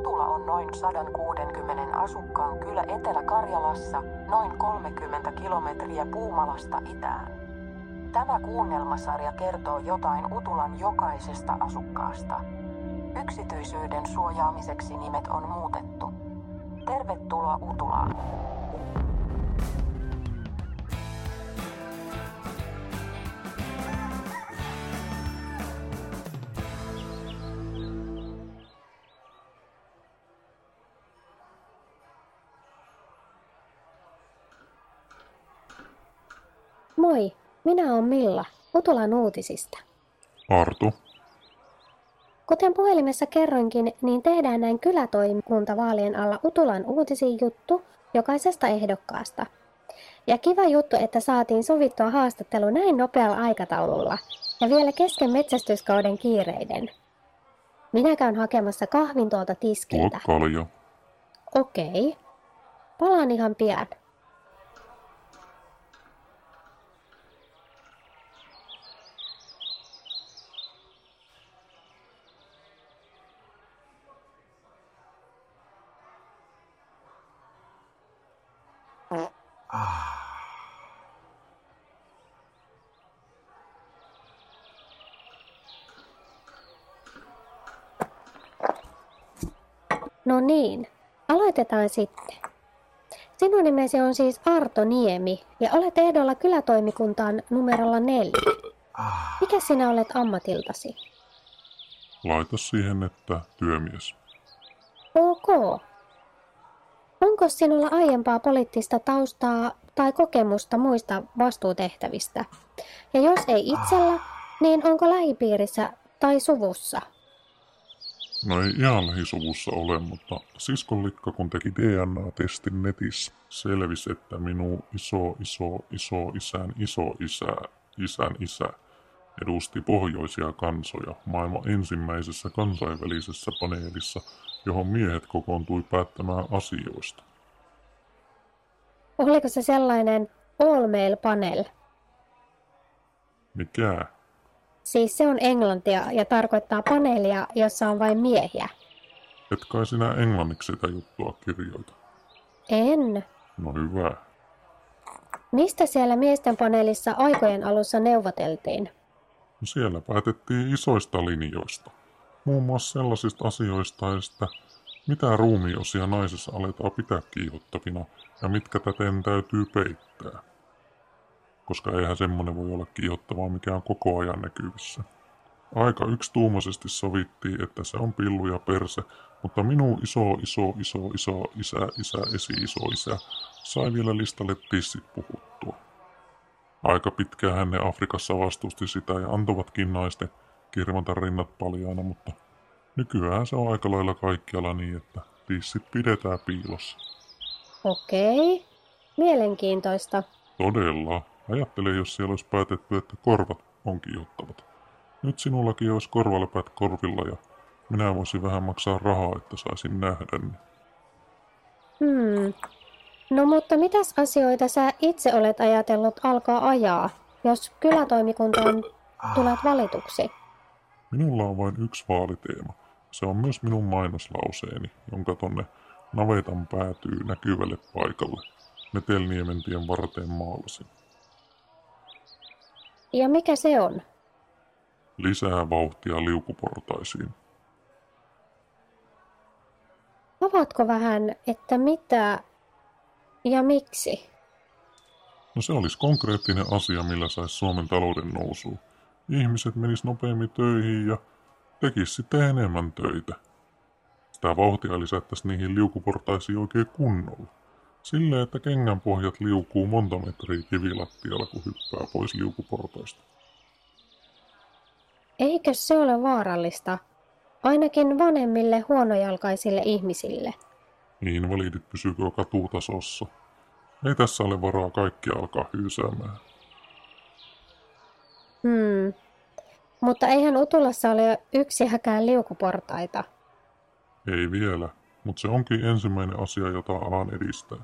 Utula on noin 160 asukkaan kylä Etelä-Karjalassa, noin 30 kilometriä Puumalasta itään. Tämä kuunnelmasarja kertoo jotain Utulan jokaisesta asukkaasta. Yksityisyyden suojaamiseksi nimet on muutettu. Tervetuloa Utulaan. Moi, minä olen Milla, Utulan uutisista. Artu, Kuten puhelimessa kerroinkin, niin tehdään näin kylätoimikuntavaalien alla Utulan uutisiin juttu jokaisesta ehdokkaasta. Ja kiva juttu, että saatiin sovittua haastattelu näin nopealla aikataululla ja vielä kesken metsästyskauden kiireiden. Minä käyn hakemassa kahvin tuolta tuo tiskiltä. Okei. Palaan ihan pian. No niin, aloitetaan sitten. Sinun nimesi on siis Arto Niemi ja olet ehdolla kylätoimikuntaan numerolla neljä. Mikä sinä olet ammatiltasi? Laita siihen, että työmies. Ok. Onko sinulla aiempaa poliittista taustaa tai kokemusta muista vastuutehtävistä? Ja jos ei itsellä, niin onko lähipiirissä tai suvussa? No ei ihan lähisuvussa ole, mutta siskon likka kun teki DNA-testin netissä, selvisi, että minun iso, iso, iso isän iso isä, isän isä edusti pohjoisia kansoja maailman ensimmäisessä kansainvälisessä paneelissa, johon miehet kokoontui päättämään asioista. Oliko se sellainen all male panel? Mikä? Siis se on englantia ja tarkoittaa paneelia, jossa on vain miehiä. Et kai sinä englanniksi sitä juttua kirjoita. En. No hyvä. Mistä siellä miesten paneelissa aikojen alussa neuvoteltiin? No siellä päätettiin isoista linjoista. Muun muassa sellaisista asioista, että mitä ruumiosia naisessa aletaan pitää kiihottavina ja mitkä täten täytyy peittää. Koska eihän semmonen voi olla kiihottavaa, mikä on koko ajan näkyvissä. Aika yksituumaisesti sovittiin, että se on pillu ja perse, mutta minun iso, iso, iso, iso isä, isä, esi, iso isä sai vielä listalle tissit puhuttua. Aika pitkään ne Afrikassa vastusti sitä ja antovatkin naisten kirmata rinnat paljaana, mutta nykyään se on aika lailla kaikkialla niin, että tissit pidetään piilossa. Okei. Mielenkiintoista. Todella. Ajattele, jos siellä olisi päätetty, että korvat on kiihottavat. Nyt sinullakin olisi korvaläpät korvilla ja minä voisin vähän maksaa rahaa, että saisin nähdä ne. Hmm. No mutta mitäs asioita sä itse olet ajatellut alkaa ajaa, jos kylätoimikuntaan tulet valituksi? Minulla on vain yksi vaaliteema. Se on myös minun mainoslauseeni, jonka tonne navetan päätyy näkyvälle paikalle. Metelniementien varteen maalasin. Ja mikä se on? Lisää vauhtia liukuportaisiin. Avaatko vähän, että mitä ja miksi? No se olisi konkreettinen asia, millä saisi Suomen talouden nousuun. Ihmiset menis nopeammin töihin ja tekis sitten enemmän töitä. Sitä vauhtia lisättäisiin niihin liukuportaisiin oikein kunnolla. Silleen, että kengän pohjat liukuu monta metriä kivilattialla, kun hyppää pois liukuportaista. Eikö se ole vaarallista? Ainakin vanhemmille huonojalkaisille ihmisille. Invalidit pysyykö katutasossa. Ei tässä ole varaa kaikki alkaa hyysäämään. Hmm. Mutta eihän Utulassa ole yksiäkään liukuportaita. Ei vielä, mutta se onkin ensimmäinen asia, jota alan edistää.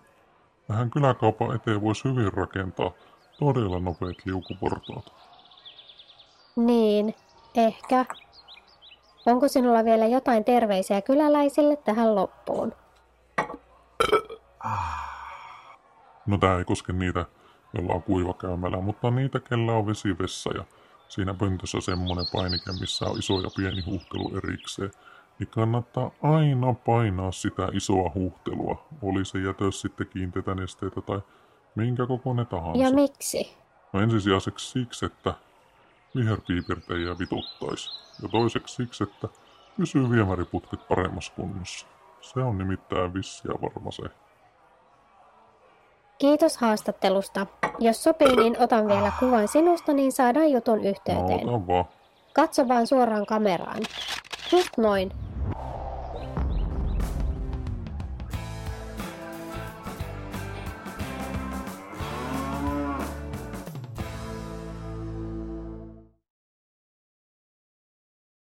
Tähän kyläkaupan eteen voisi hyvin rakentaa todella nopeat liukuportaat. Niin, ehkä. Onko sinulla vielä jotain terveisiä kyläläisille tähän loppuun? No tää ei koske niitä, joilla on kuiva käymälä, mutta niitä, kellä on vesivessa ja siinä pöntössä semmonen painike, missä on iso ja pieni huuhtelu erikseen, niin kannattaa aina painaa sitä isoa huuhtelua, oli se jätös sitten kiinteitä nesteitä tai minkä kokoinen tahansa. Ja miksi? No ensisijaiseksi siksi, että viherpiipertäjiä vituttaisi. Ja toiseksi siksi, että pysyy viemäriputket paremmassa kunnossa. Se on nimittäin vissiä varma se. Kiitos haastattelusta. Jos sopii, niin otan vielä kuvan sinusta, niin saadaan jutun No yhteyteen. ota vaan. Katso vaan suoraan kameraan. Just noin.